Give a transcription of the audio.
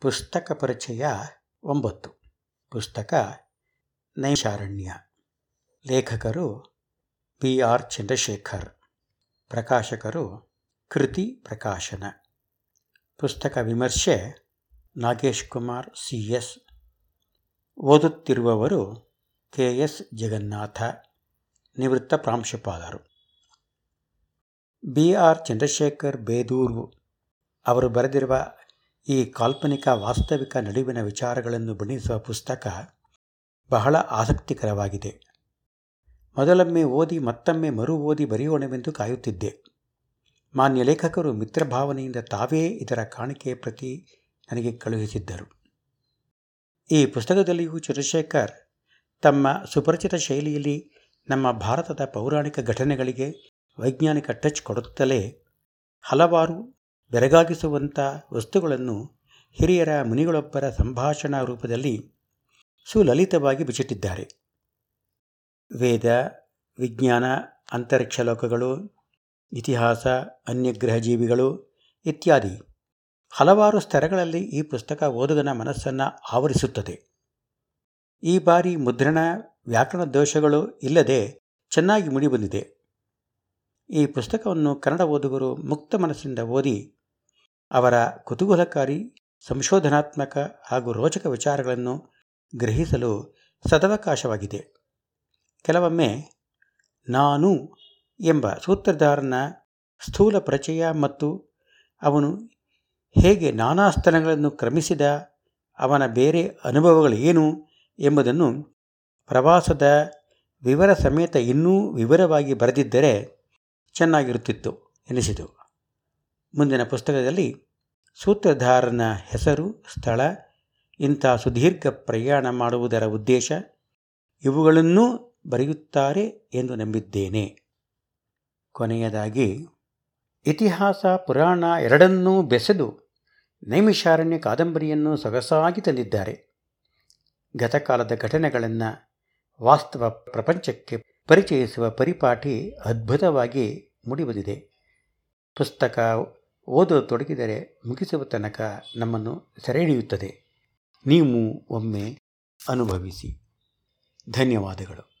ಪುಸ್ತಕ ಪರಿಚಯ ಒಂಬತ್ತು. ಪುಸ್ತಕ ನೈಶಾರಣ್ಯ ಲೇಖಕರು ಬಿ ಆರ್ ಚಂದ್ರಶೇಖರ್. ಪ್ರಕಾಶಕರು ಕೃತಿ ಪ್ರಕಾಶನ. ಪುಸ್ತಕ ವಿಮರ್ಶೆ ನಾಗೇಶ್ ಕುಮಾರ್, ಸಿ ಎಸ್. ಓದುತ್ತಿರುವವರು ಕೆ ಎಸ್ ಜಗನ್ನಾಥ, ನಿವೃತ್ತ ಪ್ರಾಂಶುಪಾಲರು. B R Chandrashekhar Bedur. ಅವರು ಬರೆದಿರುವ ಈ ಕಾಲ್ಪನಿಕ ವಾಸ್ತವಿಕ ನಡುವಿನ ವಿಚಾರಗಳನ್ನು ಬಣ್ಣಿಸುವ ಪುಸ್ತಕ ಬಹಳ ಆಸಕ್ತಿಕರವಾಗಿದೆ. ಮೊದಲೊಮ್ಮೆ ಓದಿ ಮತ್ತೊಮ್ಮೆ ಮರು ಓದಿ ಬರೆಯೋಣವೆಂದು ಕಾಯುತ್ತಿದ್ದೆ. ಮಾನ್ಯ ಲೇಖಕರು ಮಿತ್ರಭಾವನೆಯಿಂದ ತಾವೇ ಇದರ ಕಾಣಿಕೆ ಪ್ರತಿ ನನಗೆ ಕಳುಹಿಸಿದ್ದರು. ಈ ಪುಸ್ತಕದಲ್ಲಿಯೂ ಚಂದ್ರಶೇಖರ್ ತಮ್ಮ ಸುಪರಿಚಿತ ಶೈಲಿಯಲ್ಲಿ ನಮ್ಮ ಭಾರತದ ಪೌರಾಣಿಕ ಘಟನೆಗಳಿಗೆ ವೈಜ್ಞಾನಿಕ ಟಚ್ ಕೊಡುತ್ತಲೇ ಹಲವಾರು ಬೆರಗಾಗಿಸುವಂಥ ವಸ್ತುಗಳನ್ನು ಹಿರಿಯರ ಮುನಿಗಳೊಬ್ಬರ ಸಂಭಾಷಣಾ ರೂಪದಲ್ಲಿ ಸುಲಲಿತವಾಗಿ ಬಿಚ್ಚಿಟ್ಟಿದ್ದಾರೆ. ವೇದ, ವಿಜ್ಞಾನ, ಅಂತರಿಕ್ಷ ಲೋಕಗಳು, ಇತಿಹಾಸ ಅನ್ಯಗ್ರಹ ಜೀವಿಗಳು ಇತ್ಯಾದಿ ಹಲವಾರು ಸ್ತರಗಳಲ್ಲಿ ಈ ಪುಸ್ತಕ ಓದುಗನ ಮನಸ್ಸನ್ನು ಆವರಿಸುತ್ತದೆ. ಈ ಬಾರಿ ಮುದ್ರಣ, ವ್ಯಾಕರಣ ದೋಷಗಳು ಇಲ್ಲದೆ ಚೆನ್ನಾಗಿ ಮುಡಿಬಂದಿದೆ. ಈ ಪುಸ್ತಕವನ್ನು ಕನ್ನಡ ಓದುಗರು ಮುಕ್ತ ಮನಸ್ಸಿಂದ ಓದಿ ಅವರ ಕುತೂಹಲಕಾರಿ, ಸಂಶೋಧನಾತ್ಮಕ ಹಾಗೂ ರೋಚಕ ವಿಚಾರಗಳನ್ನು ಗ್ರಹಿಸಲು ಸದವಕಾಶವಾಗಿದೆ. ಕೆಲವೊಮ್ಮೆ ನಾನು ಎಂಬ ಸೂತ್ರಧಾರನ ಸ್ಥೂಲ ಪರಿಚಯ ಮತ್ತು ಅವನು ಹೇಗೆ ನಾನಾ ಸ್ಥಳಗಳನ್ನು ಕ್ರಮಿಸಿದ, ಅವನ ಬೇರೆ ಅನುಭವಗಳು ಏನು ಎಂಬುದನ್ನು ಪ್ರವಾಸದ ವಿವರ ಸಮೇತ ಇನ್ನೂ ವಿವರವಾಗಿ ಬರೆದಿದ್ದರೆ ಚೆನ್ನಾಗಿರುತ್ತಿತ್ತು ಎನಿಸಿತು. ಮುಂದಿನ ಪುಸ್ತಕದಲ್ಲಿ ಸೂತ್ರಧಾರನ ಹೆಸರು, ಸ್ಥಳ, ಇಂಥ ಸುದೀರ್ಘ ಪ್ರಯಾಣ ಮಾಡುವುದರ ಉದ್ದೇಶ, ಇವುಗಳನ್ನೂ ಬರೆಯುತ್ತಾರೆ ಎಂದು ನಂಬಿದ್ದೇನೆ. ಕೊನೆಯದಾಗಿ, ಇತಿಹಾಸ ಪುರಾಣ ಎರಡನ್ನೂ ಬೆಸೆದು ನೈಮಿಷಾರಣ್ಯ ಕಾದಂಬರಿಯನ್ನು ಸೊಗಸಾಗಿ ತಂದಿದ್ದಾರೆ. ಗತಕಾಲದ ಘಟನೆಗಳನ್ನು ವಾಸ್ತವ ಪ್ರಪಂಚಕ್ಕೆ ಪರಿಚಯಿಸುವ ಪರಿಪಾಠಿ ಅದ್ಭುತವಾಗಿ ಮುಡಿಬಂದಿದೆ. ಪುಸ್ತಕ ಓದಲು ತೊಡಗಿದರೆ ಮುಗಿಸುವ ತನಕ ನಮ್ಮನ್ನು ಸೆರೆಹಿಡಿಯುತ್ತದೆ. ನೀವು ಒಮ್ಮೆ ಅನುಭವಿಸಿ. ಧನ್ಯವಾದಗಳು.